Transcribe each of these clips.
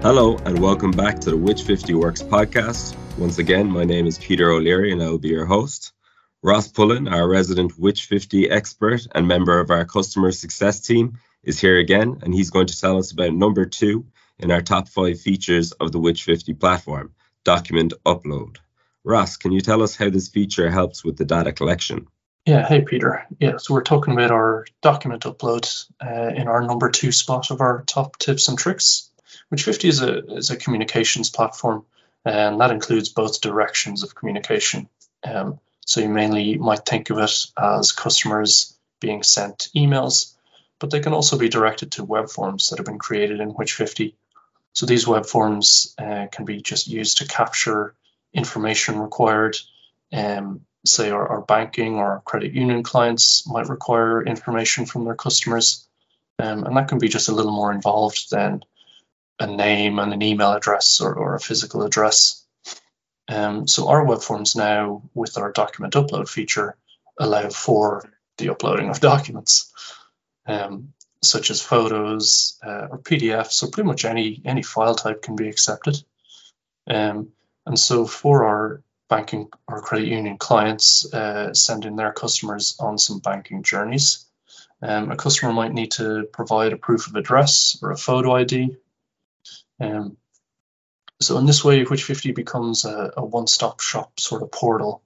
Hello, and welcome back to the Which 50 Works podcast. Once again, my name is Peter O'Leary, and I will be your host. Ross Pullen, our resident Which 50 expert and member of our customer success team, is here again, and he's going to tell us about number two in our top five features of the Which 50 platform document upload. Ross, can you tell us how this feature helps with the data collection? Yeah, hey Peter. Yeah, so we're talking about our document upload uh, in our number two spot of our top tips and tricks. Which 50 is a, is a communications platform, and that includes both directions of communication. Um, so you mainly might think of it as customers being sent emails, but they can also be directed to web forms that have been created in Which 50. So these web forms uh, can be just used to capture information required. Um, say our, our banking or credit union clients might require information from their customers. Um, and that can be just a little more involved than a name and an email address or, or a physical address. Um, so our web forms now, with our document upload feature, allow for the uploading of documents, um, such as photos uh, or PDFs. So pretty much any any file type can be accepted. Um, and so for our banking or credit union clients uh, sending their customers on some banking journeys, um, a customer might need to provide a proof of address or a photo ID um, so in this way, Which 50 becomes a, a one-stop shop sort of portal.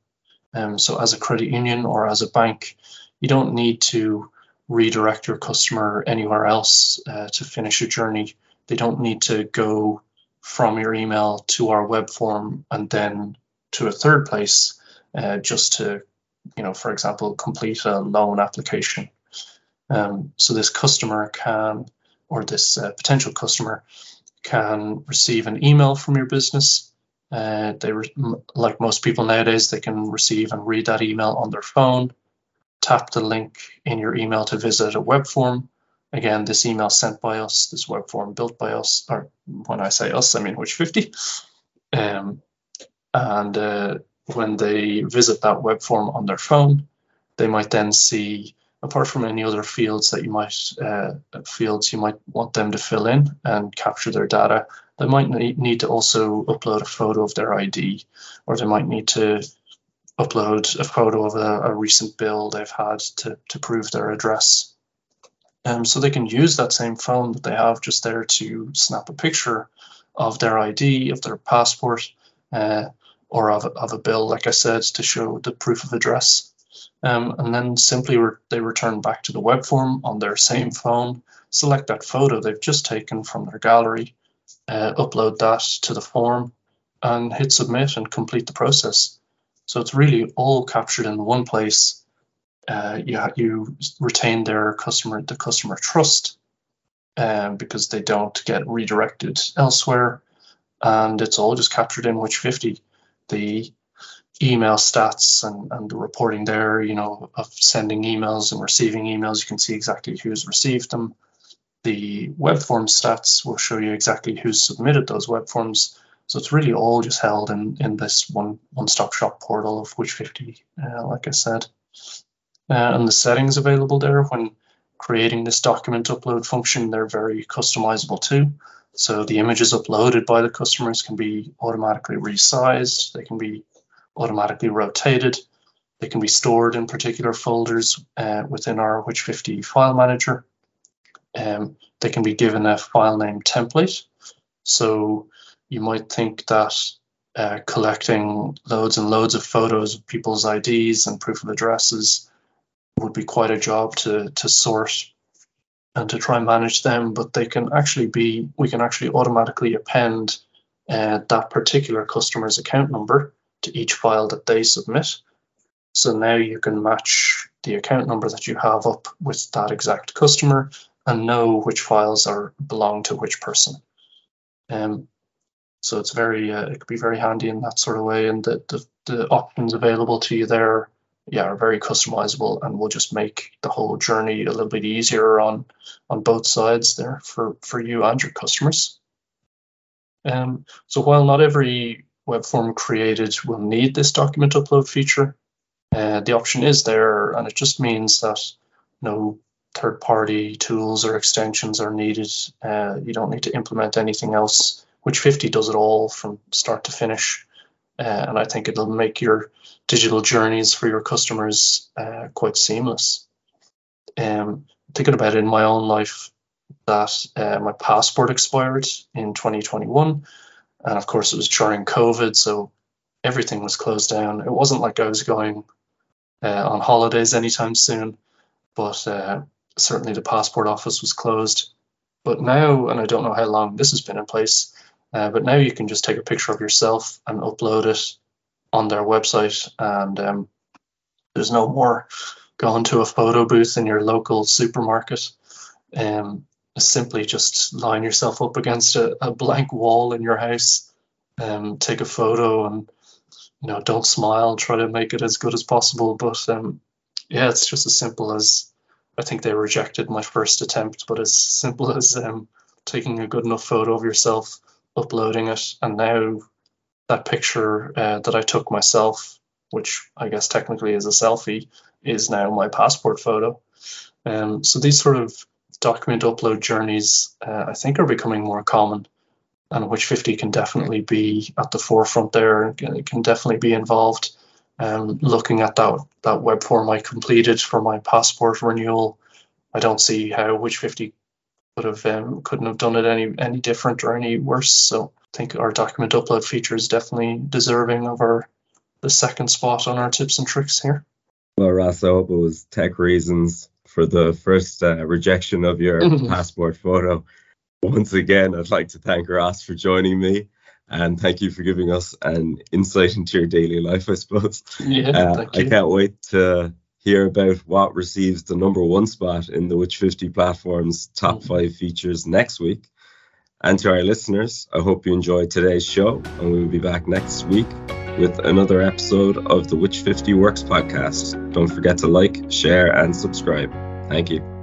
Um, so as a credit union or as a bank, you don't need to redirect your customer anywhere else uh, to finish a journey. They don't need to go from your email to our web form and then to a third place uh, just to, you know, for example, complete a loan application. Um, so this customer can, or this uh, potential customer can receive an email from your business. Uh, they re- like most people nowadays, they can receive and read that email on their phone. Tap the link in your email to visit a web form. Again, this email sent by us, this web form built by us, or when I say us, I mean which 50. Um, and uh, when they visit that web form on their phone, they might then see apart from any other fields that you might uh, fields you might want them to fill in and capture their data they might need to also upload a photo of their id or they might need to upload a photo of a, a recent bill they've had to, to prove their address um, so they can use that same phone that they have just there to snap a picture of their id of their passport uh, or of, of a bill like i said to show the proof of address um, and then simply re- they return back to the web form on their same phone, select that photo they've just taken from their gallery, uh, upload that to the form, and hit submit and complete the process. So it's really all captured in one place. Uh, you you retain their customer the customer trust um, because they don't get redirected elsewhere, and it's all just captured in Which 50. The email stats and, and the reporting there, you know, of sending emails and receiving emails. You can see exactly who's received them. The web form stats will show you exactly who's submitted those web forms. So it's really all just held in, in this one one-stop shop portal of Which 50, uh, like I said. Uh, and the settings available there when creating this document upload function, they're very customizable too. So the images uploaded by the customers can be automatically resized. They can be automatically rotated. They can be stored in particular folders uh, within our Which 50 file manager. Um, they can be given a file name template. So you might think that uh, collecting loads and loads of photos of people's IDs and proof of addresses would be quite a job to, to sort and to try and manage them, but they can actually be, we can actually automatically append uh, that particular customer's account number to each file that they submit. So now you can match the account number that you have up with that exact customer and know which files are belong to which person. Um, so it's very uh, it could be very handy in that sort of way, and the, the the options available to you there, yeah, are very customizable and will just make the whole journey a little bit easier on on both sides there for for you and your customers. Um, so while not every web form created will need this document upload feature. uh, the option is there, and it just means that no third party tools or extensions are needed. Uh, you don't need to implement anything else, which 50 does it all from start to finish. Uh, and I think it'll make your digital journeys for your customers uh, quite seamless. Um, thinking about it in my own life, that uh, my passport expired in 2021. And of course, it was during COVID, so everything was closed down. It wasn't like I was going uh, on holidays anytime soon, but uh, certainly the passport office was closed. But now, and I don't know how long this has been in place, uh, but now you can just take a picture of yourself and upload it on their website, and um, there's no more going to a photo booth in your local supermarket. Um, simply just line yourself up against a, a blank wall in your house, um, take a photo, and you know don't smile. Try to make it as good as possible. But um, yeah, it's just as simple as I think they rejected my first attempt, but as simple as um, taking a good enough photo of yourself, uploading it, and now that picture uh, that I took myself, which I guess technically is a selfie, is now my passport photo. Um, so these sort of document upload journeys, uh, I think, are becoming more common, and which 50 can definitely be at the forefront there. It can definitely be involved um, looking at that that web form I completed for my passport renewal, I don't see how Which 50 could have um, couldn't have done it any any different or any worse. So I think our document upload feature is definitely deserving of our the second spot on our tips and tricks here. Well, Ross, I hope it was tech reasons for the first uh, rejection of your passport photo. Once again, I'd like to thank Ross for joining me and thank you for giving us an insight into your daily life, I suppose. Yeah, uh, I can't wait to hear about what receives the number one spot in the Which 50 platform's top mm-hmm. five features next week. And to our listeners, I hope you enjoyed today's show, and we will be back next week with another episode of the Which 50 Works podcast. Don't forget to like, share, and subscribe. Thank you.